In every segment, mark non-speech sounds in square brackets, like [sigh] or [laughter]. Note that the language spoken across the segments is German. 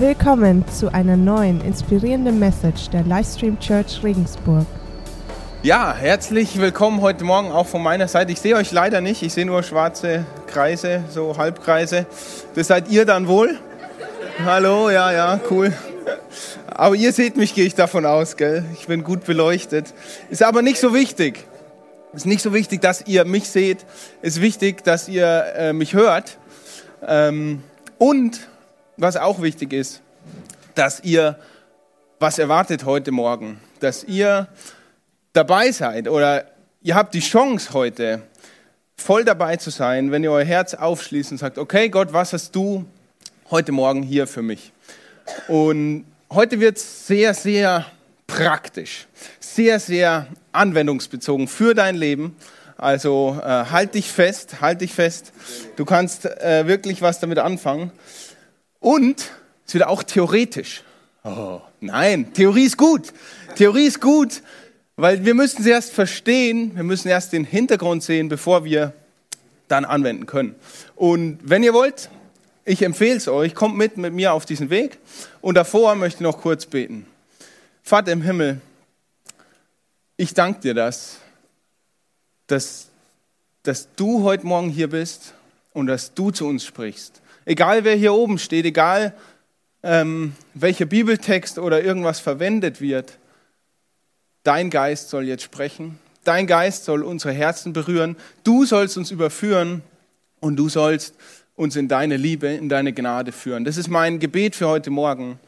Willkommen zu einer neuen inspirierenden Message der Livestream Church Regensburg. Ja, herzlich willkommen heute Morgen auch von meiner Seite. Ich sehe euch leider nicht, ich sehe nur schwarze Kreise, so Halbkreise. Das seid ihr dann wohl? Hallo, ja, ja, cool. Aber ihr seht mich, gehe ich davon aus, gell? Ich bin gut beleuchtet. Ist aber nicht so wichtig. Ist nicht so wichtig, dass ihr mich seht. Ist wichtig, dass ihr äh, mich hört. Ähm, und was auch wichtig ist, dass ihr was erwartet heute Morgen, dass ihr dabei seid oder ihr habt die Chance heute voll dabei zu sein, wenn ihr euer Herz aufschließt und sagt, okay Gott, was hast du heute Morgen hier für mich? Und heute wird es sehr, sehr praktisch, sehr, sehr anwendungsbezogen für dein Leben. Also äh, halt dich fest, halt dich fest. Du kannst äh, wirklich was damit anfangen. Und es wird auch theoretisch. Oh, nein, Theorie ist gut. Theorie ist gut, weil wir müssen sie erst verstehen, wir müssen erst den Hintergrund sehen, bevor wir dann anwenden können. Und wenn ihr wollt, ich empfehle es euch, kommt mit mit mir auf diesen Weg. Und davor möchte ich noch kurz beten. Vater im Himmel, ich danke dir das, dass, dass du heute Morgen hier bist und dass du zu uns sprichst. Egal wer hier oben steht, egal ähm, welcher Bibeltext oder irgendwas verwendet wird, dein Geist soll jetzt sprechen. Dein Geist soll unsere Herzen berühren. Du sollst uns überführen und du sollst uns in deine Liebe, in deine Gnade führen. Das ist mein Gebet für heute Morgen.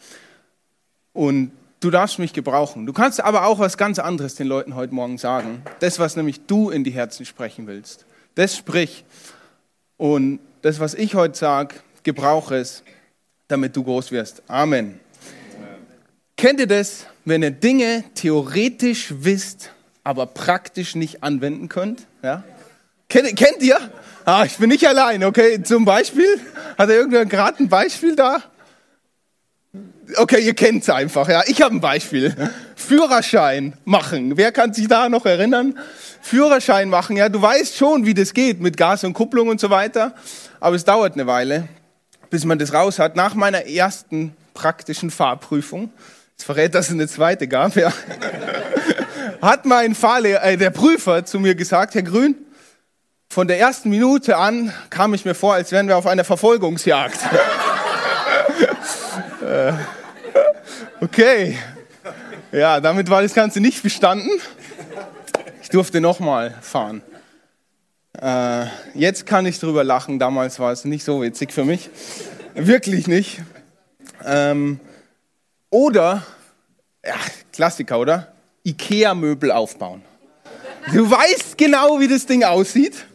Und du darfst mich gebrauchen. Du kannst aber auch was ganz anderes den Leuten heute Morgen sagen. Das, was nämlich du in die Herzen sprechen willst. Das sprich. Und das, was ich heute sage, gebrauche es, damit du groß wirst. Amen. Kennt ihr das, wenn ihr Dinge theoretisch wisst, aber praktisch nicht anwenden könnt? Ja? Kennt, kennt ihr? Ah, ich bin nicht allein, okay? Zum Beispiel? Hat er irgendwer gerade ein Beispiel da? Okay, ihr kennt es einfach, ja. Ich habe ein Beispiel. Führerschein machen. Wer kann sich da noch erinnern? Führerschein machen, ja. Du weißt schon, wie das geht mit Gas und Kupplung und so weiter. Aber es dauert eine Weile bis man das raus hat. Nach meiner ersten praktischen Fahrprüfung, jetzt verrät, dass es eine zweite gab, ja, [laughs] hat mein Fahrlehrer, äh, der Prüfer zu mir gesagt, Herr Grün, von der ersten Minute an kam ich mir vor, als wären wir auf einer Verfolgungsjagd. [laughs] Äh, okay. Ja, damit war das Ganze nicht bestanden. Ich durfte nochmal fahren. Äh, jetzt kann ich drüber lachen, damals war es nicht so witzig für mich. Wirklich nicht. Ähm, oder, ja, Klassiker, oder? Ikea-Möbel aufbauen. Du weißt genau, wie das Ding aussieht.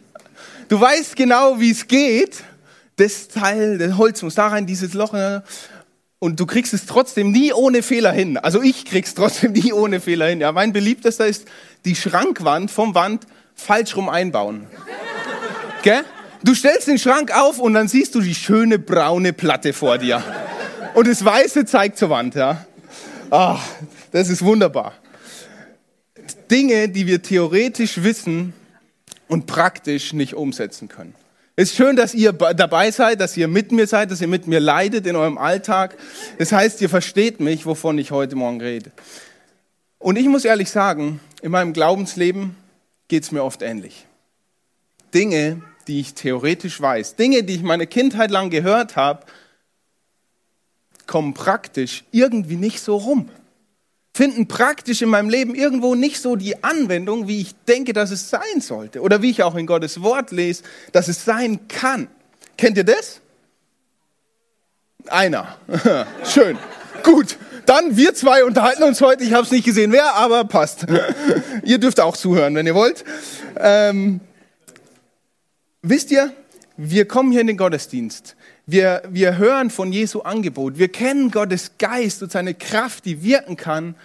Du weißt genau, wie es geht. Das Teil, das Holz muss da rein, dieses Loch. Äh, und du kriegst es trotzdem nie ohne Fehler hin. Also ich krieg's trotzdem [laughs] nie ohne Fehler hin. Ja, mein beliebtester ist die Schrankwand vom Wand falsch rum einbauen. Gell? Du stellst den Schrank auf und dann siehst du die schöne braune Platte vor dir. Und das Weiße zeigt zur Wand, ja. Ach, das ist wunderbar. Dinge, die wir theoretisch wissen und praktisch nicht umsetzen können. Es ist schön, dass ihr dabei seid, dass ihr mit mir seid, dass ihr mit mir leidet in eurem Alltag. Das heißt, ihr versteht mich, wovon ich heute Morgen rede. Und ich muss ehrlich sagen, in meinem Glaubensleben geht es mir oft ähnlich. Dinge, die ich theoretisch weiß, Dinge, die ich meine Kindheit lang gehört habe, kommen praktisch irgendwie nicht so rum. Finden praktisch in meinem Leben irgendwo nicht so die Anwendung, wie ich denke, dass es sein sollte. Oder wie ich auch in Gottes Wort lese, dass es sein kann. Kennt ihr das? Einer. [laughs] Schön. Gut. Dann wir zwei unterhalten uns heute. Ich habe es nicht gesehen, wer, aber passt. [laughs] ihr dürft auch zuhören, wenn ihr wollt. Ähm, wisst ihr, wir kommen hier in den Gottesdienst. Wir, wir hören von Jesu Angebot. Wir kennen Gottes Geist und seine Kraft, die wirken kann.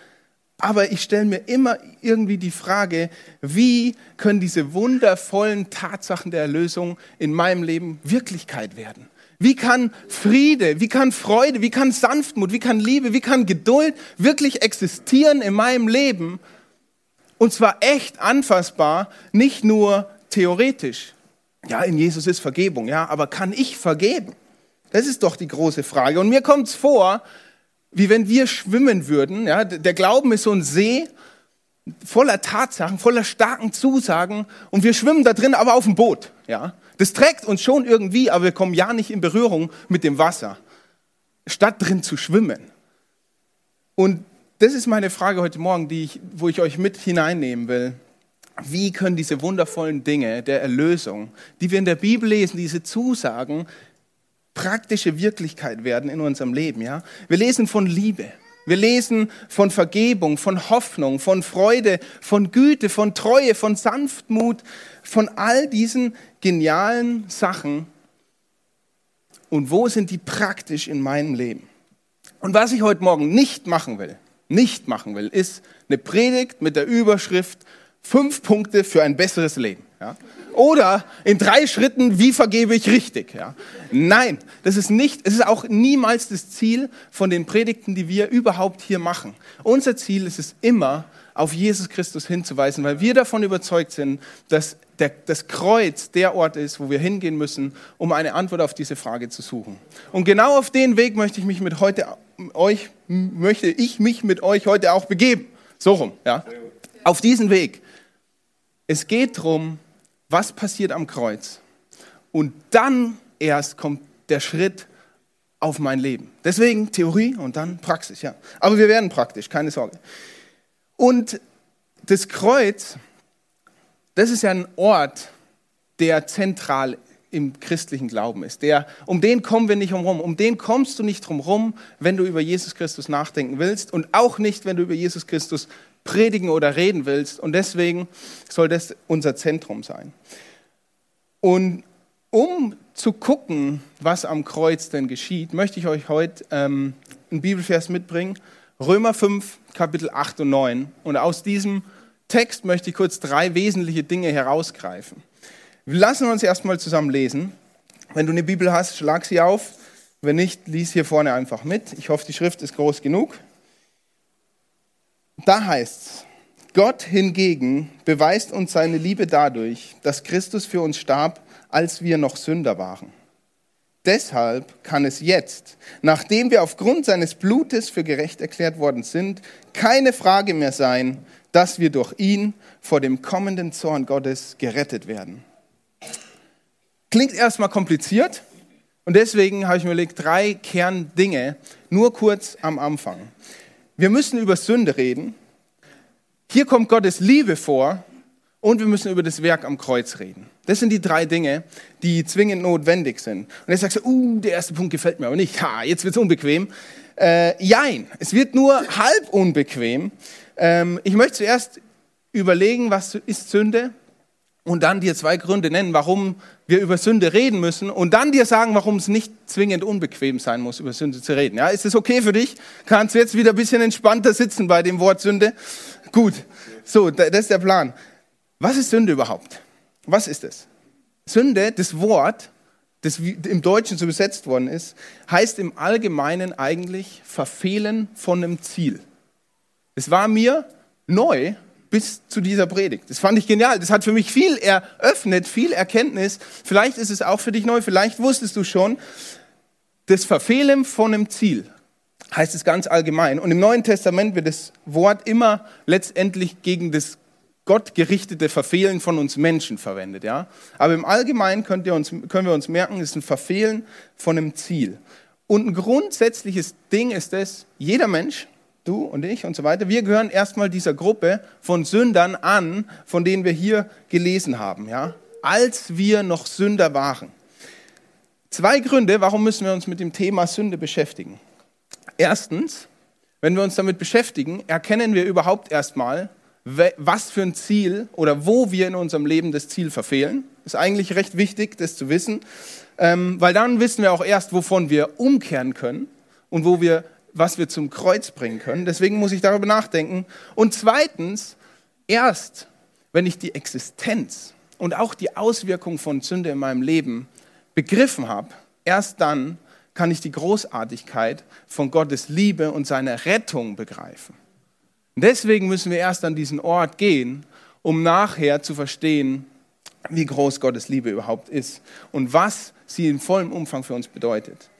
Aber ich stelle mir immer irgendwie die Frage, wie können diese wundervollen Tatsachen der Erlösung in meinem Leben Wirklichkeit werden? Wie kann Friede, wie kann Freude, wie kann Sanftmut, wie kann Liebe, wie kann Geduld wirklich existieren in meinem Leben? Und zwar echt anfassbar, nicht nur theoretisch. Ja, in Jesus ist Vergebung, ja, aber kann ich vergeben? Das ist doch die große Frage. Und mir kommt es vor, wie wenn wir schwimmen würden. Ja, der Glauben ist so ein See voller Tatsachen, voller starken Zusagen und wir schwimmen da drin, aber auf dem Boot. Ja, das trägt uns schon irgendwie, aber wir kommen ja nicht in Berührung mit dem Wasser, statt drin zu schwimmen. Und das ist meine Frage heute Morgen, die ich, wo ich euch mit hineinnehmen will. Wie können diese wundervollen Dinge der Erlösung, die wir in der Bibel lesen, diese Zusagen, praktische Wirklichkeit werden in unserem Leben? Ja? Wir lesen von Liebe, wir lesen von Vergebung, von Hoffnung, von Freude, von Güte, von Treue, von Sanftmut, von all diesen genialen Sachen. Und wo sind die praktisch in meinem Leben? Und was ich heute Morgen nicht machen will, nicht machen will, ist eine Predigt mit der Überschrift fünf Punkte für ein besseres Leben. Ja? Oder in drei Schritten, wie vergebe ich richtig? Ja? Nein, das ist nicht, es ist auch niemals das Ziel von den Predigten, die wir überhaupt hier machen. Unser Ziel ist es immer, auf Jesus Christus hinzuweisen, weil wir davon überzeugt sind, dass der, das Kreuz der Ort ist, wo wir hingehen müssen, um eine Antwort auf diese Frage zu suchen. Und genau auf den Weg möchte ich mich mit heute euch möchte ich mich mit euch heute auch begeben. So rum, ja. Auf diesen Weg. Es geht darum, was passiert am Kreuz. Und dann erst kommt der Schritt auf mein Leben. Deswegen Theorie und dann Praxis, ja. Aber wir werden praktisch, keine Sorge. Und das Kreuz, das ist ja ein Ort, der zentral im christlichen Glauben ist. Der, um den kommen wir nicht umrum. Um den kommst du nicht drumherum, wenn du über Jesus Christus nachdenken willst und auch nicht, wenn du über Jesus Christus predigen oder reden willst. Und deswegen soll das unser Zentrum sein. Und um zu gucken, was am Kreuz denn geschieht, möchte ich euch heute ähm, einen Bibelvers mitbringen. Römer 5, Kapitel 8 und 9. Und aus diesem Text möchte ich kurz drei wesentliche Dinge herausgreifen. Wir lassen uns erstmal zusammen lesen. Wenn du eine Bibel hast, schlag sie auf. Wenn nicht, lies hier vorne einfach mit. Ich hoffe, die Schrift ist groß genug. Da heißt es, Gott hingegen beweist uns seine Liebe dadurch, dass Christus für uns starb, als wir noch Sünder waren. Deshalb kann es jetzt, nachdem wir aufgrund seines Blutes für gerecht erklärt worden sind, keine Frage mehr sein, dass wir durch ihn vor dem kommenden Zorn Gottes gerettet werden. Klingt erstmal kompliziert und deswegen habe ich mir überlegt, drei Kerndinge, nur kurz am Anfang. Wir müssen über Sünde reden. Hier kommt Gottes Liebe vor und wir müssen über das Werk am Kreuz reden. Das sind die drei Dinge, die zwingend notwendig sind. Und jetzt sagst du, uh, der erste Punkt gefällt mir aber nicht. Ha, jetzt wird es unbequem. Äh, jein, es wird nur halb unbequem. Ähm, ich möchte zuerst überlegen, was ist Sünde und dann dir zwei Gründe nennen, warum wir über Sünde reden müssen und dann dir sagen, warum es nicht zwingend unbequem sein muss, über Sünde zu reden. Ja, ist das okay für dich? Kannst du jetzt wieder ein bisschen entspannter sitzen bei dem Wort Sünde? Gut. So, das ist der Plan. Was ist Sünde überhaupt? Was ist es? Sünde, das Wort, das im Deutschen so übersetzt worden ist, heißt im Allgemeinen eigentlich Verfehlen von einem Ziel. Es war mir neu, bis zu dieser Predigt. Das fand ich genial. Das hat für mich viel eröffnet, viel Erkenntnis. Vielleicht ist es auch für dich neu, vielleicht wusstest du schon, das Verfehlen von einem Ziel heißt es ganz allgemein. Und im Neuen Testament wird das Wort immer letztendlich gegen das gottgerichtete Verfehlen von uns Menschen verwendet. Ja? Aber im Allgemeinen könnt ihr uns, können wir uns merken, es ist ein Verfehlen von einem Ziel. Und ein grundsätzliches Ding ist es, jeder Mensch du und ich und so weiter, wir gehören erstmal dieser Gruppe von Sündern an, von denen wir hier gelesen haben, ja, als wir noch Sünder waren. Zwei Gründe, warum müssen wir uns mit dem Thema Sünde beschäftigen. Erstens, wenn wir uns damit beschäftigen, erkennen wir überhaupt erstmal, was für ein Ziel oder wo wir in unserem Leben das Ziel verfehlen. Ist eigentlich recht wichtig, das zu wissen, ähm, weil dann wissen wir auch erst, wovon wir umkehren können und wo wir was wir zum Kreuz bringen können. Deswegen muss ich darüber nachdenken. Und zweitens, erst wenn ich die Existenz und auch die Auswirkung von Sünde in meinem Leben begriffen habe, erst dann kann ich die Großartigkeit von Gottes Liebe und seiner Rettung begreifen. Und deswegen müssen wir erst an diesen Ort gehen, um nachher zu verstehen, wie groß Gottes Liebe überhaupt ist und was sie in vollem Umfang für uns bedeutet.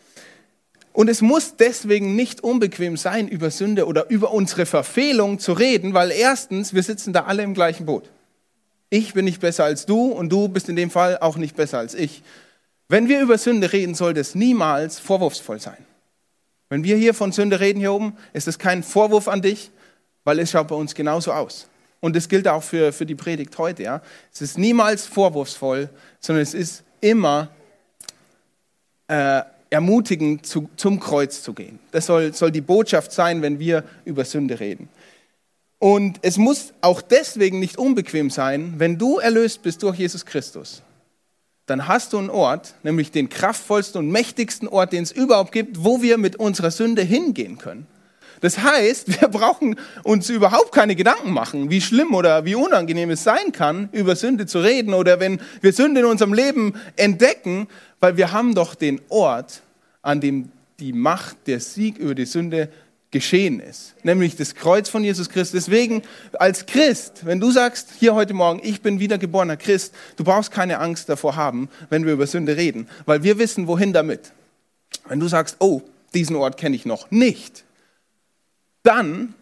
Und es muss deswegen nicht unbequem sein, über Sünde oder über unsere Verfehlung zu reden, weil erstens, wir sitzen da alle im gleichen Boot. Ich bin nicht besser als du und du bist in dem Fall auch nicht besser als ich. Wenn wir über Sünde reden, sollte es niemals vorwurfsvoll sein. Wenn wir hier von Sünde reden hier oben, ist es kein Vorwurf an dich, weil es schaut bei uns genauso aus. Und das gilt auch für, für die Predigt heute. Ja. Es ist niemals vorwurfsvoll, sondern es ist immer äh, ermutigend, zu, zum Kreuz zu gehen. Das soll, soll die Botschaft sein, wenn wir über Sünde reden. Und es muss auch deswegen nicht unbequem sein, wenn du erlöst bist durch Jesus Christus dann hast du einen Ort, nämlich den kraftvollsten und mächtigsten Ort, den es überhaupt gibt, wo wir mit unserer Sünde hingehen können. Das heißt, wir [laughs] brauchen uns überhaupt keine Gedanken machen, wie schlimm oder wie unangenehm es sein kann, über Sünde zu reden oder wenn wir Sünde in unserem Leben entdecken, weil wir haben doch den Ort, an dem die Macht, der Sieg über die Sünde geschehen ist, nämlich das Kreuz von Jesus Christus. Deswegen als Christ, wenn du sagst hier heute Morgen, ich bin wiedergeborener Christ, du brauchst keine Angst davor haben, wenn wir über Sünde reden, weil wir wissen, wohin damit. Wenn du sagst, oh, diesen Ort kenne ich noch nicht, dann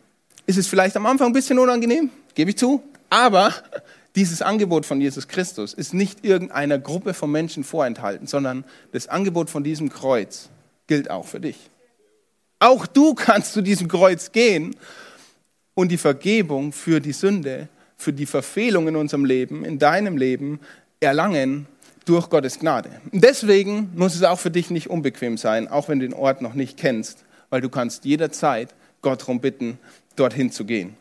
ist es vielleicht am Anfang ein bisschen unangenehm, gebe ich zu, aber [laughs] dieses Angebot von Jesus Christus ist nicht irgendeiner Gruppe von Menschen vorenthalten, sondern das Angebot von diesem Kreuz gilt auch für dich. Auch du kannst zu diesem Kreuz gehen und die Vergebung für die Sünde, für die Verfehlung in unserem Leben, in deinem Leben erlangen durch Gottes Gnade. deswegen muss es auch für dich nicht unbequem sein, auch wenn du den Ort noch nicht kennst, weil du kannst jederzeit Gott darum bitten, dorthin zu gehen.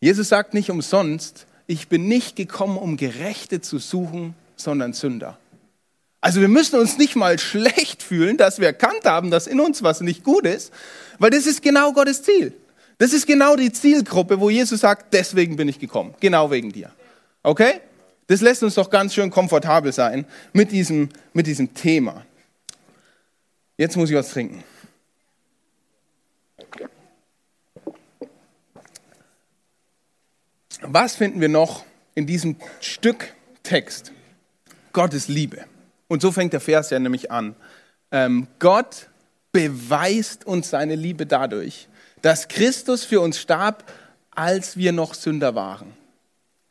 Jesus sagt nicht umsonst, ich bin nicht gekommen, um Gerechte zu suchen, sondern Sünder. Also wir müssen uns nicht mal schlecht fühlen, dass wir erkannt haben, dass in uns was nicht gut ist, weil das ist genau Gottes Ziel. Das ist genau die Zielgruppe, wo Jesus sagt, deswegen bin ich gekommen, genau wegen dir. Okay? Das lässt uns doch ganz schön komfortabel sein mit diesem, mit diesem Thema. Jetzt muss ich was trinken. Was finden wir noch in diesem Stück Text? Gottes Liebe. Und so fängt der Vers ja nämlich an. Ähm, Gott beweist uns seine Liebe dadurch, dass Christus für uns starb, als wir noch Sünder waren.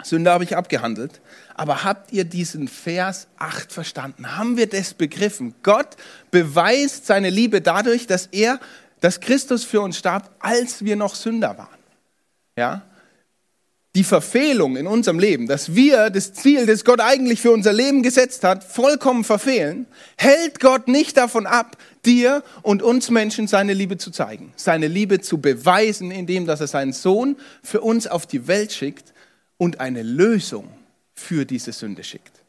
Sünder habe ich abgehandelt. Aber habt ihr diesen Vers 8 verstanden? Haben wir das begriffen? Gott beweist seine Liebe dadurch, dass er, dass Christus für uns starb, als wir noch Sünder waren. Ja? Die Verfehlung in unserem Leben, dass wir das Ziel, das Gott eigentlich für unser Leben gesetzt hat, vollkommen verfehlen, hält Gott nicht davon ab, dir und uns Menschen seine Liebe zu zeigen, seine Liebe zu beweisen, indem dass er seinen Sohn für uns auf die Welt schickt und eine Lösung für diese Sünde schickt.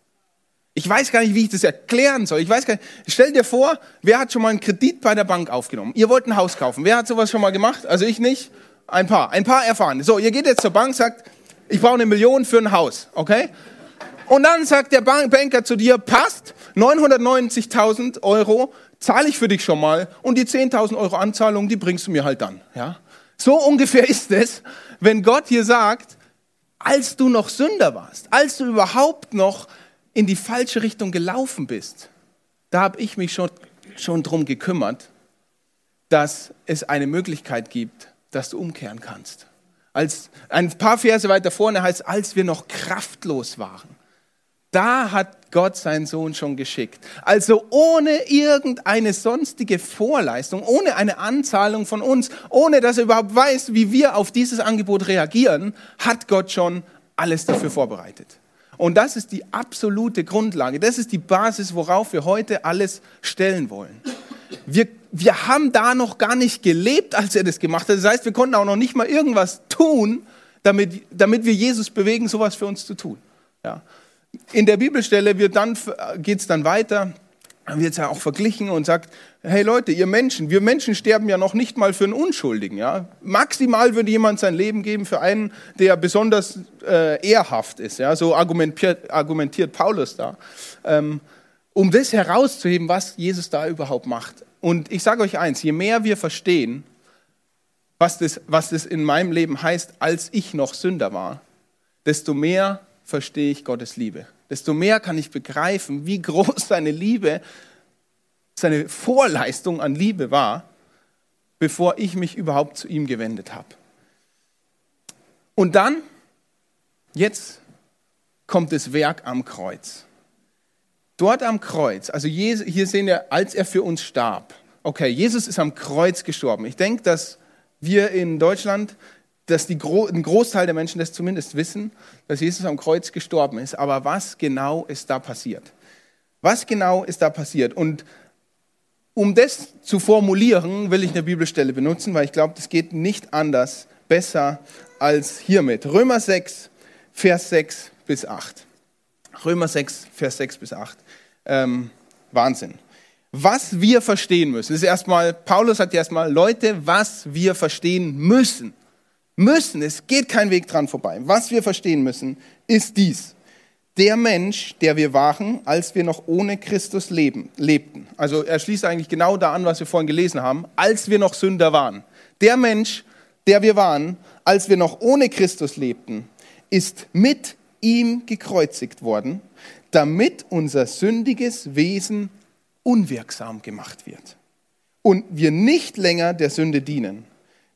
Ich weiß gar nicht, wie ich das erklären soll. Ich weiß gar nicht. Stell dir vor, wer hat schon mal einen Kredit bei der Bank aufgenommen? Ihr wollt ein Haus kaufen. Wer hat sowas schon mal gemacht? Also ich nicht. Ein paar, ein paar erfahren. So, ihr geht jetzt zur Bank, sagt, ich brauche eine Million für ein Haus, okay? Und dann sagt der Banker zu dir, passt, 990.000 Euro zahle ich für dich schon mal und die 10.000 Euro Anzahlung, die bringst du mir halt dann, ja? So ungefähr [laughs] ist es, wenn Gott hier sagt, als du noch Sünder warst, als du überhaupt noch in die falsche Richtung gelaufen bist, da habe ich mich schon, schon drum gekümmert, dass es eine Möglichkeit gibt, dass du umkehren kannst. Als ein paar Verse weiter vorne heißt, als wir noch kraftlos waren. Da hat Gott seinen Sohn schon geschickt. Also ohne irgendeine sonstige Vorleistung, ohne eine Anzahlung von uns, ohne dass er überhaupt weiß, wie wir auf dieses Angebot reagieren, hat Gott schon alles dafür vorbereitet. Und das ist die absolute Grundlage, das ist die Basis, worauf wir heute alles stellen wollen. Wir wir haben da noch gar nicht gelebt, als er das gemacht hat. Das heißt, wir konnten auch noch nicht mal irgendwas tun, damit, damit wir Jesus bewegen, sowas für uns zu tun. Ja. In der Bibelstelle wird dann, geht es dann weiter, dann wird es ja auch verglichen und sagt, hey Leute, ihr Menschen, wir Menschen sterben ja noch nicht mal für einen Unschuldigen. Ja? Maximal würde jemand sein Leben geben für einen, der besonders äh, ehrhaft ist. Ja? So argumentiert, argumentiert Paulus da. Ähm, um das herauszuheben, was Jesus da überhaupt macht. Und ich sage euch eins, je mehr wir verstehen, was das, was das in meinem Leben heißt, als ich noch Sünder war, desto mehr verstehe ich Gottes Liebe. Desto mehr kann ich begreifen, wie groß seine Liebe seine Vorleistung an Liebe war, bevor ich mich überhaupt zu ihm gewendet habe. Und dann, jetzt kommt das Werk am Kreuz. Dort am Kreuz, also hier sehen wir, als er für uns starb. Okay, Jesus ist am Kreuz gestorben. Ich denke, dass wir in Deutschland, dass die, ein Großteil der Menschen das zumindest wissen, dass Jesus am Kreuz gestorben ist. Aber was genau ist da passiert? Was genau ist da passiert? Und um das zu formulieren, will ich eine Bibelstelle benutzen, weil ich glaube, das geht nicht anders, besser als hiermit. Römer 6, Vers 6 bis 8. Römer 6, Vers 6 bis 8. Ähm, Wahnsinn. Was wir verstehen müssen, ist erstmal, Paulus hat erstmal, Leute, was wir verstehen müssen. Müssen, es geht kein Weg dran vorbei. Was wir verstehen müssen, ist dies der Mensch, der wir waren, als wir noch ohne Christus leben, lebten. Also er schließt eigentlich genau da an, was wir vorhin gelesen haben, als wir noch Sünder waren. Der Mensch, der wir waren, als wir noch ohne Christus lebten, ist mit ihm gekreuzigt worden, damit unser sündiges Wesen unwirksam gemacht wird und wir nicht länger der Sünde dienen.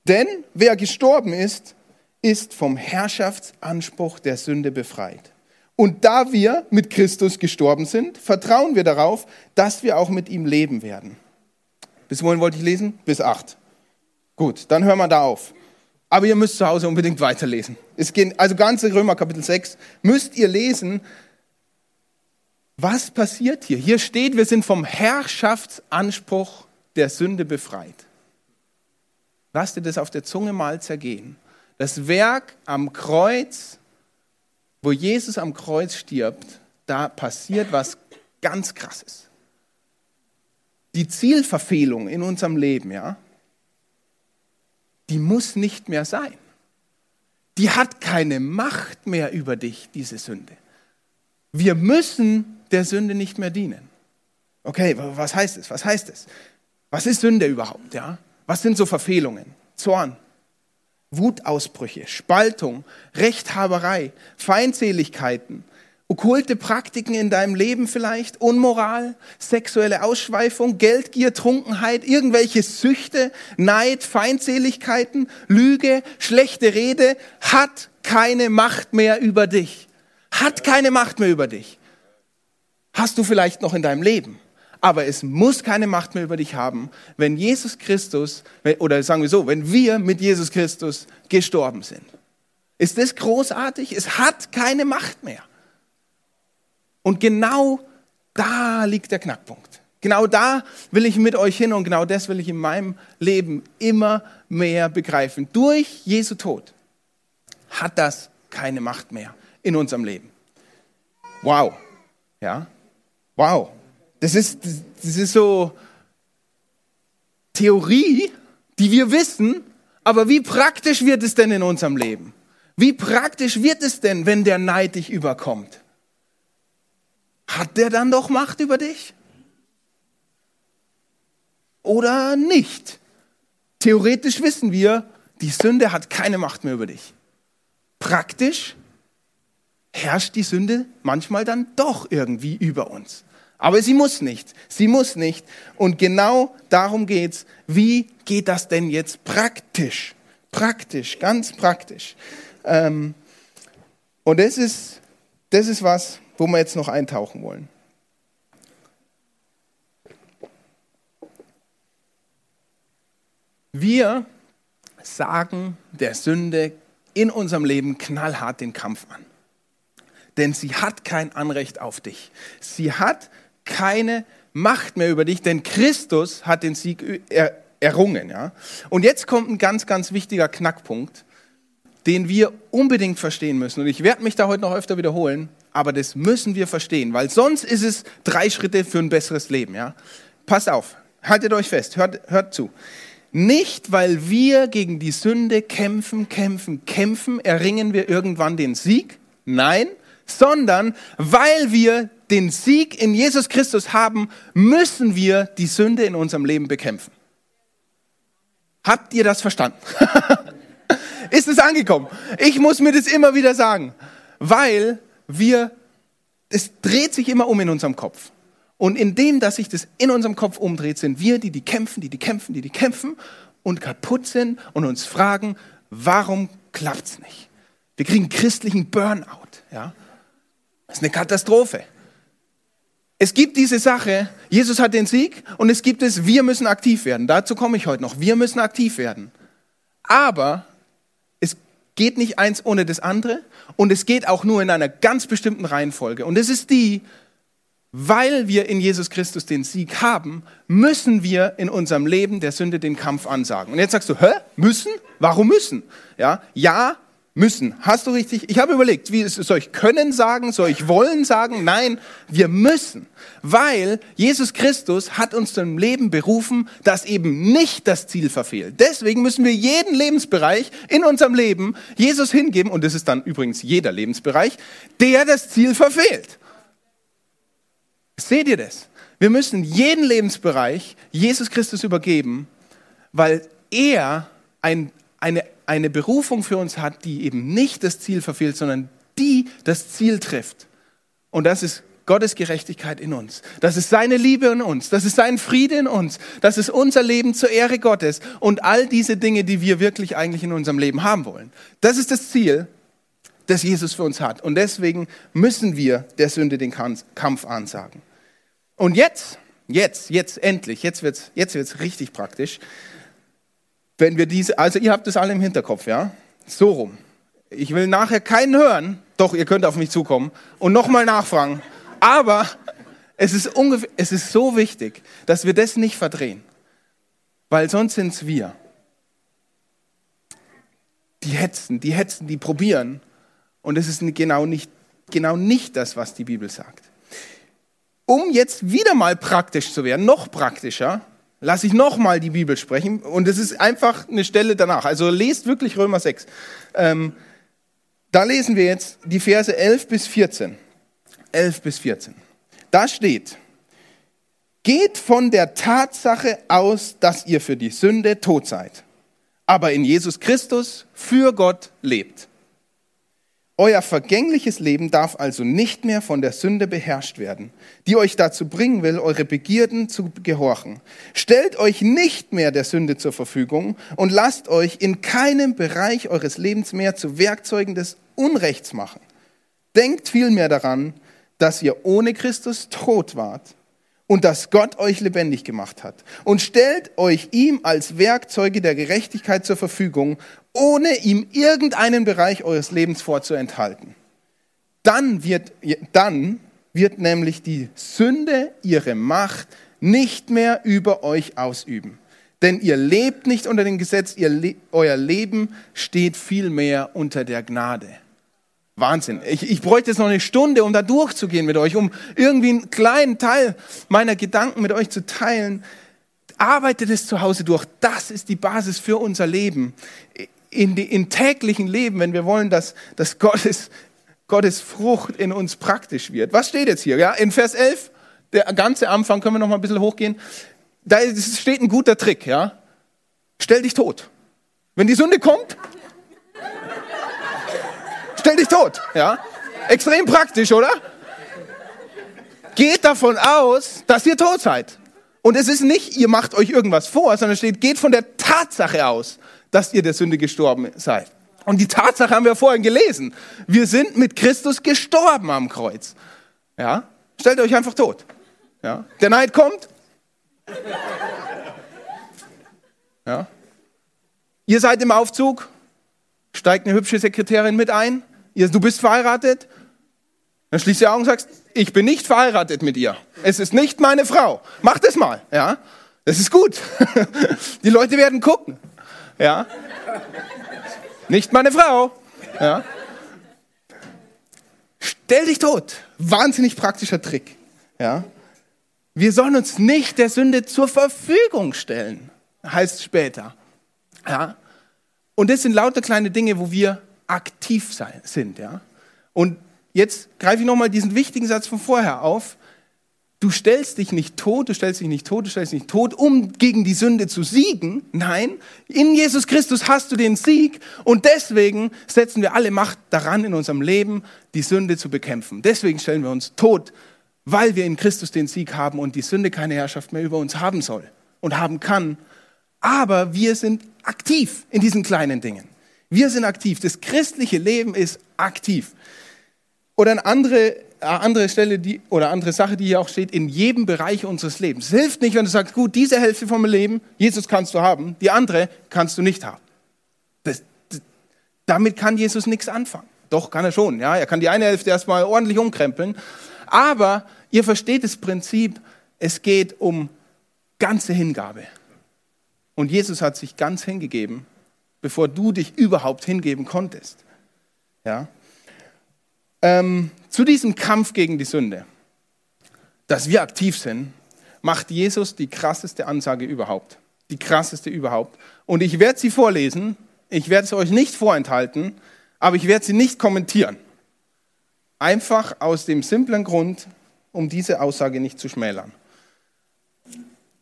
Denn wer gestorben ist, ist vom Herrschaftsanspruch der Sünde befreit. Und da wir mit Christus gestorben sind, vertrauen wir darauf, dass wir auch mit ihm leben werden. Bis wohin wollte ich lesen? Bis acht. Gut, dann hören wir da auf. Aber ihr müsst zu Hause unbedingt weiterlesen. Es geht, also ganze Römer Kapitel 6 müsst ihr lesen. Was passiert hier? Hier steht, wir sind vom Herrschaftsanspruch der Sünde befreit. Lasst dir das auf der Zunge mal zergehen. Das Werk am Kreuz wo Jesus am Kreuz stirbt, da passiert was ganz Krasses. Die Zielverfehlung in unserem Leben, ja, die muss nicht mehr sein. Die hat keine Macht mehr über dich, diese Sünde. Wir müssen der Sünde nicht mehr dienen. Okay, was heißt es? Was heißt es? Was ist Sünde überhaupt? Ja? Was sind so Verfehlungen? Zorn, Wutausbrüche, Spaltung, Rechthaberei, Feindseligkeiten, okkulte Praktiken in deinem Leben vielleicht, Unmoral, sexuelle Ausschweifung, Geldgier, Trunkenheit, irgendwelche Süchte, Neid, Feindseligkeiten, Lüge, schlechte Rede, hat keine Macht mehr über dich. Hat keine Macht mehr über dich. Hast du vielleicht noch in deinem Leben. Aber es muss keine Macht mehr über dich haben, wenn Jesus Christus, oder sagen wir so, wenn wir mit Jesus Christus gestorben sind. Ist das großartig? Es hat keine Macht mehr. Und genau da liegt der Knackpunkt. Genau da will ich mit euch hin und genau das will ich in meinem Leben immer mehr begreifen. Durch Jesu Tod hat das keine Macht mehr in unserem Leben. Wow. Ja? Wow. Das ist, das ist so Theorie, die wir wissen, aber wie praktisch wird es denn in unserem Leben? Wie praktisch wird es denn, wenn der Neid dich überkommt? Hat der dann doch Macht über dich? Oder nicht? Theoretisch wissen wir, die Sünde hat keine Macht mehr über dich. Praktisch herrscht die Sünde manchmal dann doch irgendwie über uns. Aber sie muss nicht. Sie muss nicht. Und genau darum geht's. Wie geht das denn jetzt praktisch? Praktisch, ganz praktisch. Ähm, und das ist, das ist was, wo wir jetzt noch eintauchen wollen. Wir sagen der Sünde in unserem Leben knallhart den Kampf an. Denn sie hat kein Anrecht auf dich. Sie hat keine Macht mehr über dich, denn Christus hat den Sieg er, errungen. Ja? Und jetzt kommt ein ganz, ganz wichtiger Knackpunkt, den wir unbedingt verstehen müssen. Und ich werde mich da heute noch öfter wiederholen, aber das müssen wir verstehen, weil sonst ist es drei Schritte für ein besseres Leben. Ja? Passt auf, haltet euch fest, hört, hört zu. Nicht, weil wir gegen die Sünde kämpfen, kämpfen, kämpfen, erringen wir irgendwann den Sieg. Nein, sondern weil wir den Sieg in Jesus Christus haben, müssen wir die Sünde in unserem Leben bekämpfen. Habt ihr das verstanden? [laughs] Ist es angekommen? Ich muss mir das immer wieder sagen, weil wir, es dreht sich immer um in unserem Kopf. Und indem, dass sich das in unserem Kopf umdreht, sind wir, die die kämpfen, die die kämpfen, die die kämpfen und kaputt sind und uns fragen, warum klappt's nicht? Wir kriegen christlichen Burnout. Ja? Das ist eine Katastrophe. Es gibt diese Sache, Jesus hat den Sieg und es gibt es, wir müssen aktiv werden. Dazu komme ich heute noch. Wir müssen aktiv werden. Aber es geht nicht eins ohne das andere und es geht auch nur in einer ganz bestimmten Reihenfolge. Und es ist die, weil wir in Jesus Christus den Sieg haben, müssen wir in unserem Leben der Sünde den Kampf ansagen. Und jetzt sagst du, hä? Müssen? Warum müssen? Ja, ja, müssen. Hast du richtig? Ich habe überlegt, wie soll ich können sagen, soll ich wollen sagen? Nein, wir müssen, weil Jesus Christus hat uns zum Leben berufen, das eben nicht das Ziel verfehlt. Deswegen müssen wir jeden Lebensbereich in unserem Leben Jesus hingeben und das ist dann übrigens jeder Lebensbereich, der das Ziel verfehlt. Seht ihr das? Wir müssen jeden Lebensbereich Jesus Christus übergeben, weil er ein, eine eine Berufung für uns hat, die eben nicht das Ziel verfehlt, sondern die das Ziel trifft. Und das ist Gottes Gerechtigkeit in uns. Das ist seine Liebe in uns. Das ist sein Friede in uns. Das ist unser Leben zur Ehre Gottes und all diese Dinge, die wir wirklich eigentlich in unserem Leben haben wollen. Das ist das Ziel, das Jesus für uns hat. Und deswegen müssen wir der Sünde den Kampf ansagen. Und jetzt, jetzt, jetzt endlich, jetzt wird's, jetzt wird's richtig praktisch wenn wir diese, also ihr habt das alle im Hinterkopf, ja? So rum. Ich will nachher keinen hören, doch ihr könnt auf mich zukommen und nochmal nachfragen. Aber es ist, ungefähr, es ist so wichtig, dass wir das nicht verdrehen, weil sonst sind es wir. Die hetzen, die hetzen, die probieren und es ist genau nicht, genau nicht das, was die Bibel sagt. Um jetzt wieder mal praktisch zu werden, noch praktischer, lasse ich nochmal die Bibel sprechen und es ist einfach eine Stelle danach. Also lest wirklich Römer 6. Ähm, da lesen wir jetzt die Verse 11 bis 14. 11 bis 14. Da steht, geht von der Tatsache aus, dass ihr für die Sünde tot seid, aber in Jesus Christus für Gott lebt. Euer vergängliches Leben darf also nicht mehr von der Sünde beherrscht werden, die euch dazu bringen will, eure Begierden zu gehorchen. Stellt euch nicht mehr der Sünde zur Verfügung und lasst euch in keinem Bereich eures Lebens mehr zu Werkzeugen des Unrechts machen. Denkt vielmehr daran, dass ihr ohne Christus tot wart und dass Gott euch lebendig gemacht hat. Und stellt euch ihm als Werkzeuge der Gerechtigkeit zur Verfügung, ohne ihm irgendeinen Bereich eures Lebens vorzuenthalten. Dann wird, dann wird nämlich die Sünde ihre Macht nicht mehr über euch ausüben. Denn ihr lebt nicht unter dem Gesetz, ihr, euer Leben steht vielmehr unter der Gnade. Wahnsinn. Ich, ich bräuchte jetzt noch eine Stunde, um da durchzugehen mit euch, um irgendwie einen kleinen Teil meiner Gedanken mit euch zu teilen. Arbeitet es zu Hause durch. Das ist die Basis für unser Leben. In, die, in täglichen Leben, wenn wir wollen, dass, dass Gottes, Gottes Frucht in uns praktisch wird. Was steht jetzt hier? Ja, in Vers 11, der ganze Anfang, können wir noch mal ein bisschen hochgehen. Da steht ein guter Trick. Ja? Stell dich tot. Wenn die Sünde kommt, stell dich tot. Ja? Extrem praktisch, oder? Geht davon aus, dass ihr tot seid. Und es ist nicht, ihr macht euch irgendwas vor, sondern steht, geht von der Tatsache aus, dass ihr der Sünde gestorben seid. Und die Tatsache haben wir vorhin gelesen. Wir sind mit Christus gestorben am Kreuz. Ja? Stellt euch einfach tot. Ja? Der Neid kommt. Ja? Ihr seid im Aufzug, steigt eine hübsche Sekretärin mit ein, du bist verheiratet, dann schließt die Augen und sagst, ich bin nicht verheiratet mit ihr. Es ist nicht meine Frau. Mach das mal, ja. Das ist gut. [laughs] Die Leute werden gucken, ja. Nicht meine Frau, ja. Stell dich tot. Wahnsinnig praktischer Trick, ja. Wir sollen uns nicht der Sünde zur Verfügung stellen, heißt später, ja. Und das sind lauter kleine Dinge, wo wir aktiv sind. Ja? Und jetzt greife ich nochmal diesen wichtigen Satz von vorher auf. Du stellst dich nicht tot, du stellst dich nicht tot, du stellst dich nicht tot, um gegen die Sünde zu siegen. Nein, in Jesus Christus hast du den Sieg und deswegen setzen wir alle Macht daran, in unserem Leben die Sünde zu bekämpfen. Deswegen stellen wir uns tot weil wir in Christus den Sieg haben und die Sünde keine Herrschaft mehr über uns haben soll und haben kann. Aber wir sind aktiv in diesen kleinen Dingen. Wir sind aktiv. Das christliche Leben ist aktiv. Oder eine andere, eine andere Stelle, die, oder andere Sache, die hier auch steht, in jedem Bereich unseres Lebens. Es hilft nicht, wenn du sagst, gut, diese Hälfte vom Leben, Jesus kannst du haben, die andere kannst du nicht haben. Das, das, damit kann Jesus nichts anfangen. Doch, kann er schon. Ja, er kann die eine Hälfte erstmal ordentlich umkrempeln. Aber ihr versteht das Prinzip, es geht um ganze Hingabe. Und Jesus hat sich ganz hingegeben, bevor du dich überhaupt hingeben konntest. Ja? Ähm, zu diesem Kampf gegen die Sünde, dass wir aktiv sind, macht Jesus die krasseste Ansage überhaupt. Die krasseste überhaupt. Und ich werde sie vorlesen. Ich werde es euch nicht vorenthalten, aber ich werde sie nicht kommentieren. Einfach aus dem simplen Grund, um diese Aussage nicht zu schmälern.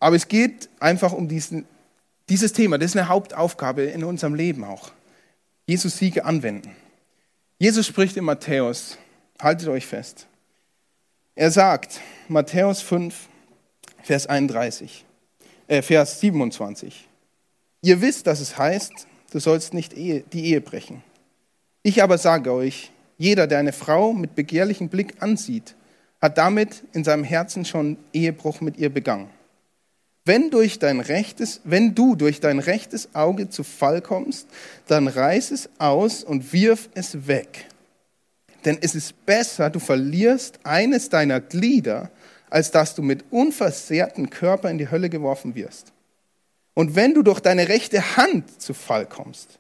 Aber es geht einfach um diesen, dieses Thema. Das ist eine Hauptaufgabe in unserem Leben auch. Jesus Siege anwenden. Jesus spricht in Matthäus, haltet euch fest. Er sagt, Matthäus 5, Vers 31, äh, Vers 27. Ihr wisst, dass es heißt, du sollst nicht die Ehe brechen. Ich aber sage euch, jeder, der eine Frau mit begehrlichem Blick ansieht, hat damit in seinem Herzen schon Ehebruch mit ihr begangen. Wenn, durch dein rechtes, wenn du durch dein rechtes Auge zu Fall kommst, dann reiß es aus und wirf es weg. Denn es ist besser, du verlierst eines deiner Glieder, als dass du mit unversehrten Körper in die Hölle geworfen wirst. Und wenn du durch deine rechte Hand zu Fall kommst,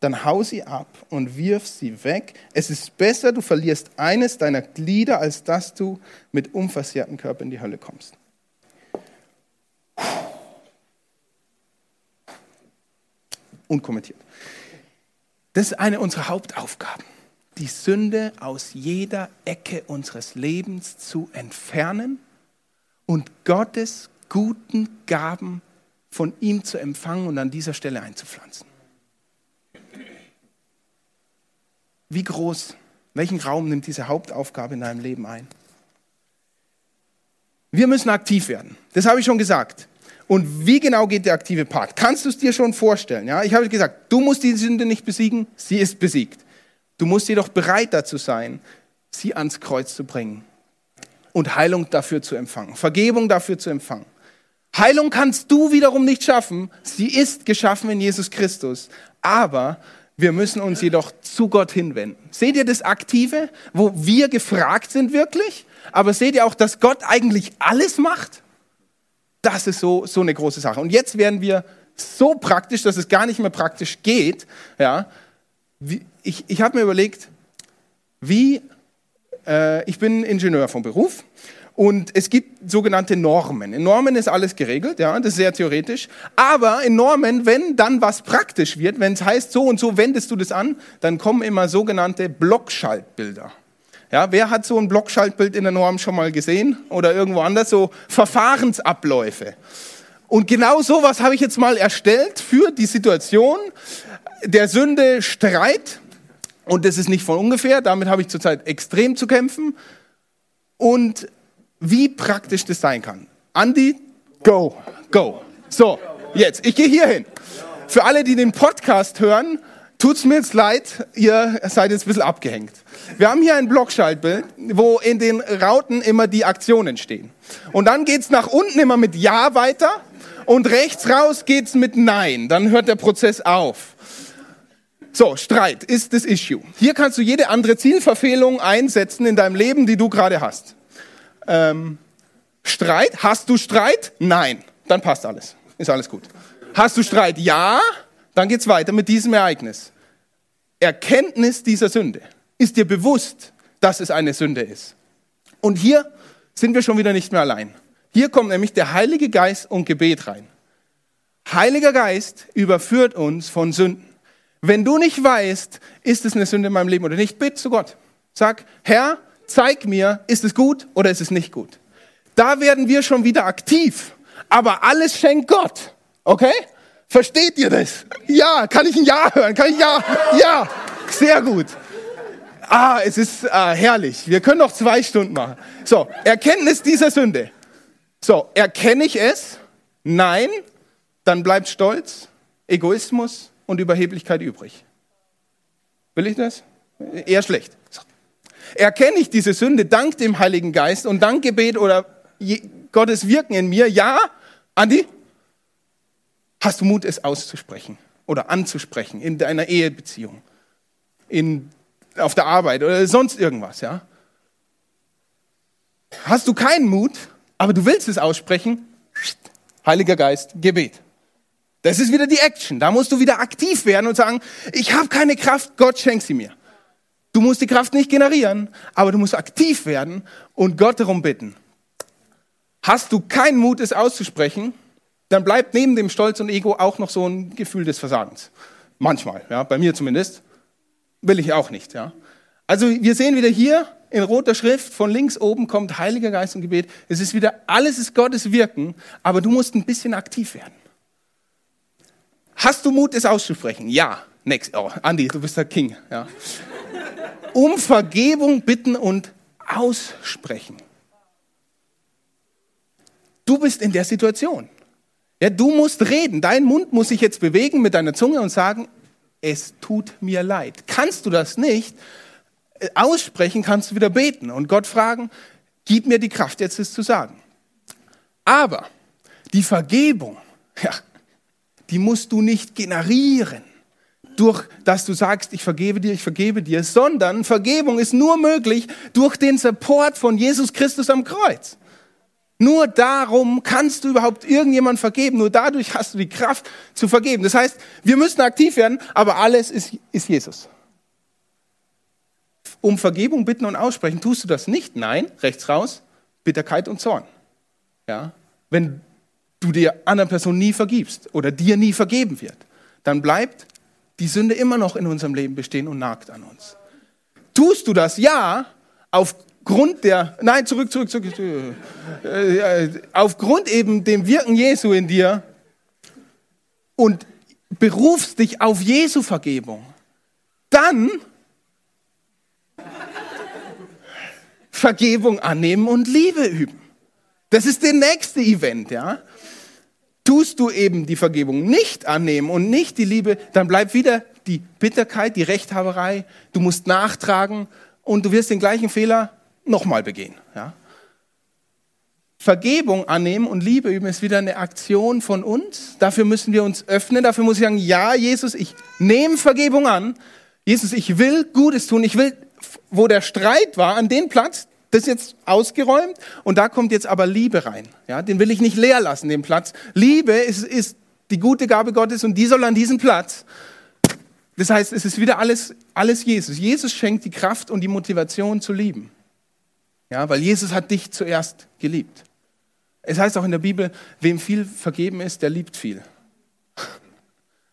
dann hau sie ab und wirf sie weg. Es ist besser, du verlierst eines deiner Glieder, als dass du mit unversehrten Körper in die Hölle kommst. Unkommentiert. Das ist eine unserer Hauptaufgaben, die Sünde aus jeder Ecke unseres Lebens zu entfernen und Gottes guten Gaben von ihm zu empfangen und an dieser Stelle einzupflanzen. Wie groß, welchen Raum nimmt diese Hauptaufgabe in deinem Leben ein? Wir müssen aktiv werden. Das habe ich schon gesagt. Und wie genau geht der aktive Part? Kannst du es dir schon vorstellen? Ja, ich habe gesagt, du musst die Sünde nicht besiegen, sie ist besiegt. Du musst jedoch bereit dazu sein, sie ans Kreuz zu bringen und Heilung dafür zu empfangen, Vergebung dafür zu empfangen. Heilung kannst du wiederum nicht schaffen, sie ist geschaffen in Jesus Christus, aber wir müssen uns jedoch zu Gott hinwenden. Seht ihr das Aktive, wo wir gefragt sind wirklich? Aber seht ihr auch, dass Gott eigentlich alles macht? Das ist so, so eine große Sache. Und jetzt werden wir so praktisch, dass es gar nicht mehr praktisch geht. Ja, ich ich habe mir überlegt, wie, äh, ich bin Ingenieur vom Beruf und es gibt sogenannte Normen. In Normen ist alles geregelt, ja, das ist sehr theoretisch. Aber in Normen, wenn dann was praktisch wird, wenn es heißt, so und so wendest du das an, dann kommen immer sogenannte Blockschaltbilder. Ja, wer hat so ein Blockschaltbild in der Norm schon mal gesehen oder irgendwo anders? So Verfahrensabläufe. Und genau sowas habe ich jetzt mal erstellt für die Situation der Sünde Streit. Und das ist nicht von ungefähr. Damit habe ich zurzeit extrem zu kämpfen. Und wie praktisch das sein kann. Andi, go, go. So, jetzt, ich gehe hier hin. Für alle, die den Podcast hören, tut es mir jetzt leid, ihr seid jetzt ein bisschen abgehängt. Wir haben hier ein Blockschaltbild, wo in den Rauten immer die Aktionen stehen. Und dann geht es nach unten immer mit Ja weiter und rechts raus geht es mit Nein. Dann hört der Prozess auf. So, Streit ist das Issue. Hier kannst du jede andere Zielverfehlung einsetzen in deinem Leben, die du gerade hast. Ähm, Streit? Hast du Streit? Nein. Dann passt alles. Ist alles gut. Hast du Streit? Ja. Dann geht's weiter mit diesem Ereignis. Erkenntnis dieser Sünde. Ist dir bewusst, dass es eine Sünde ist? Und hier sind wir schon wieder nicht mehr allein. Hier kommt nämlich der Heilige Geist und Gebet rein. Heiliger Geist überführt uns von Sünden. Wenn du nicht weißt, ist es eine Sünde in meinem Leben oder nicht, bitte zu Gott. Sag, Herr, zeig mir, ist es gut oder ist es nicht gut. Da werden wir schon wieder aktiv. Aber alles schenkt Gott. Okay? Versteht ihr das? Ja, kann ich ein Ja hören? Kann ich Ja? Ja, sehr gut. Ah, es ist ah, herrlich. Wir können noch zwei Stunden machen. So, Erkenntnis dieser Sünde. So, erkenne ich es? Nein. Dann bleibt Stolz, Egoismus und Überheblichkeit übrig. Will ich das? Eher schlecht. So. Erkenne ich diese Sünde dank dem Heiligen Geist und dank Gebet oder Gottes Wirken in mir? Ja. Andi? Hast du Mut, es auszusprechen oder anzusprechen in deiner Ehebeziehung, in, auf der Arbeit oder sonst irgendwas, ja? Hast du keinen Mut, aber du willst es aussprechen? Heiliger Geist, Gebet. Das ist wieder die Action. Da musst du wieder aktiv werden und sagen, ich habe keine Kraft, Gott schenkt sie mir. Du musst die Kraft nicht generieren, aber du musst aktiv werden und Gott darum bitten. Hast du keinen Mut, es auszusprechen, dann bleibt neben dem Stolz und Ego auch noch so ein Gefühl des Versagens. Manchmal, ja, bei mir zumindest. Will ich auch nicht, ja. Also wir sehen wieder hier in roter Schrift, von links oben kommt Heiliger Geist und Gebet. Es ist wieder, alles ist Gottes Wirken, aber du musst ein bisschen aktiv werden. Hast du Mut, es auszusprechen? Ja. Next. Oh, Andi, du bist der King. Ja. Um Vergebung bitten und aussprechen. Du bist in der Situation. Ja, du musst reden. Dein Mund muss sich jetzt bewegen mit deiner Zunge und sagen, es tut mir leid. Kannst du das nicht äh, aussprechen, kannst du wieder beten und Gott fragen, gib mir die Kraft, jetzt es zu sagen. Aber die Vergebung, [laughs] ja, die musst du nicht generieren, durch dass du sagst, ich vergebe dir, ich vergebe dir, sondern Vergebung ist nur möglich durch den Support von Jesus Christus am Kreuz. Nur darum kannst du überhaupt irgendjemand vergeben. Nur dadurch hast du die Kraft zu vergeben. Das heißt, wir müssen aktiv werden, aber alles ist, ist Jesus. Um Vergebung bitten und aussprechen, tust du das nicht? Nein, rechts raus, Bitterkeit und Zorn. Ja? Wenn du der anderen Person nie vergibst oder dir nie vergeben wird, dann bleibt die Sünde immer noch in unserem Leben bestehen und nagt an uns. Tust du das? Ja, aufgrund der, nein, zurück, zurück, zurück, zurück äh, aufgrund eben dem Wirken Jesu in dir und berufst dich auf Jesu Vergebung, dann Vergebung annehmen und Liebe üben. Das ist der nächste Event, ja. Tust du eben die Vergebung nicht annehmen und nicht die Liebe, dann bleibt wieder die Bitterkeit, die Rechthaberei. Du musst nachtragen und du wirst den gleichen Fehler nochmal begehen. Ja? Vergebung annehmen und Liebe üben ist wieder eine Aktion von uns. Dafür müssen wir uns öffnen. Dafür muss ich sagen, ja, Jesus, ich nehme Vergebung an. Jesus, ich will Gutes tun. Ich will, wo der Streit war, an den Platz, das ist jetzt ausgeräumt und da kommt jetzt aber Liebe rein. Ja, den will ich nicht leer lassen, den Platz. Liebe ist, ist die gute Gabe Gottes und die soll an diesen Platz. Das heißt, es ist wieder alles, alles Jesus. Jesus schenkt die Kraft und die Motivation zu lieben. Ja, weil Jesus hat dich zuerst geliebt. Es heißt auch in der Bibel, wem viel vergeben ist, der liebt viel. [laughs]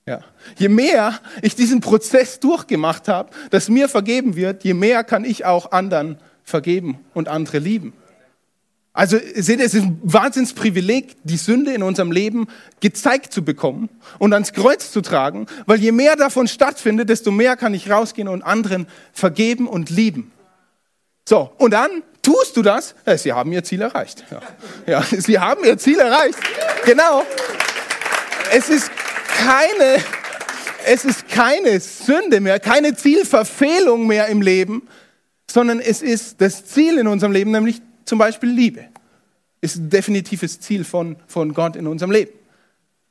Ja. Je mehr ich diesen Prozess durchgemacht habe, dass mir vergeben wird, je mehr kann ich auch anderen vergeben und andere lieben. Also seht ihr, es ist ein Wahnsinnsprivileg, die Sünde in unserem Leben gezeigt zu bekommen und ans Kreuz zu tragen, weil je mehr davon stattfindet, desto mehr kann ich rausgehen und anderen vergeben und lieben. So, und dann tust du das, ja, sie haben ihr Ziel erreicht. Ja, ja [laughs] sie haben ihr Ziel erreicht. Genau. Es ist keine, es ist keine Sünde mehr, keine Zielverfehlung mehr im Leben, sondern es ist das Ziel in unserem Leben, nämlich zum Beispiel Liebe. Ist ein definitives Ziel von, von Gott in unserem Leben.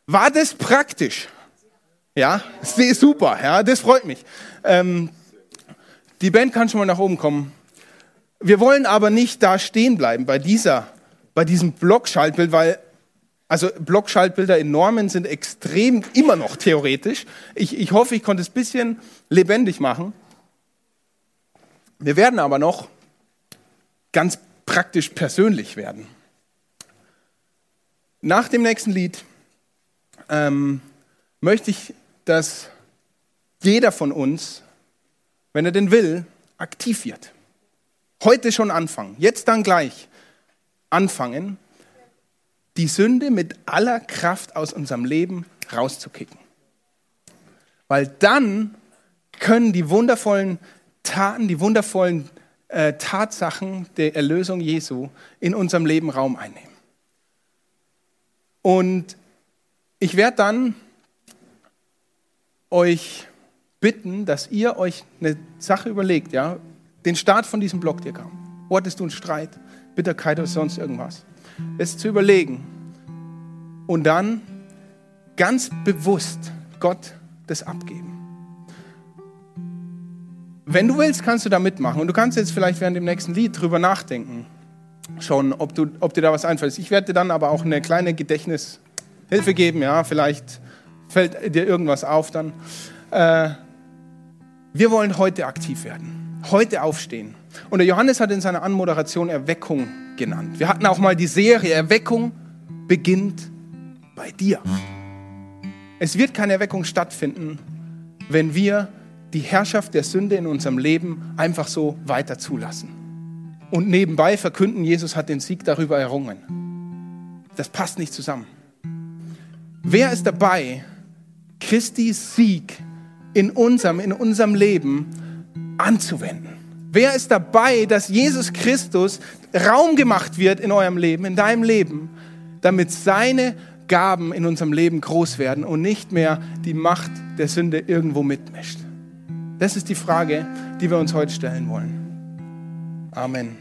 War das praktisch? Ja, super, ja, das freut mich. Ähm, die Band kann schon mal nach oben kommen. Wir wollen aber nicht da stehen bleiben bei dieser, bei diesem Blockschaltbild, weil also Blockschaltbilder in Normen sind extrem immer noch theoretisch. Ich, ich hoffe, ich konnte es ein bisschen lebendig machen. Wir werden aber noch ganz praktisch persönlich werden. Nach dem nächsten Lied ähm, möchte ich, dass jeder von uns, wenn er denn will, aktiv wird. Heute schon anfangen, jetzt dann gleich anfangen, die Sünde mit aller Kraft aus unserem Leben rauszukicken. Weil dann können die wundervollen Taten, die wundervollen äh, Tatsachen der Erlösung Jesu in unserem Leben Raum einnehmen. Und ich werde dann euch bitten, dass ihr euch eine Sache überlegt, ja, den Start von diesem Blog dir kam. Wo hattest du einen Streit, Bitterkeit oder sonst irgendwas? Es zu überlegen und dann ganz bewusst Gott das abgeben. Wenn du willst, kannst du da mitmachen und du kannst jetzt vielleicht während dem nächsten Lied drüber nachdenken, schon, ob, du, ob dir da was einfällt. Ich werde dir dann aber auch eine kleine Gedächtnishilfe geben, ja, vielleicht fällt dir irgendwas auf dann. Äh, wir wollen heute aktiv werden, heute aufstehen. Und der Johannes hat in seiner Anmoderation Erweckung genannt. Wir hatten auch mal die Serie Erweckung beginnt bei dir. Es wird keine Erweckung stattfinden, wenn wir die Herrschaft der Sünde in unserem Leben einfach so weiter zulassen. Und nebenbei verkünden, Jesus hat den Sieg darüber errungen. Das passt nicht zusammen. Wer ist dabei, Christi Sieg in unserem, in unserem Leben anzuwenden? Wer ist dabei, dass Jesus Christus Raum gemacht wird in eurem Leben, in deinem Leben, damit seine Gaben in unserem Leben groß werden und nicht mehr die Macht der Sünde irgendwo mitmischt? Das ist die Frage, die wir uns heute stellen wollen. Amen.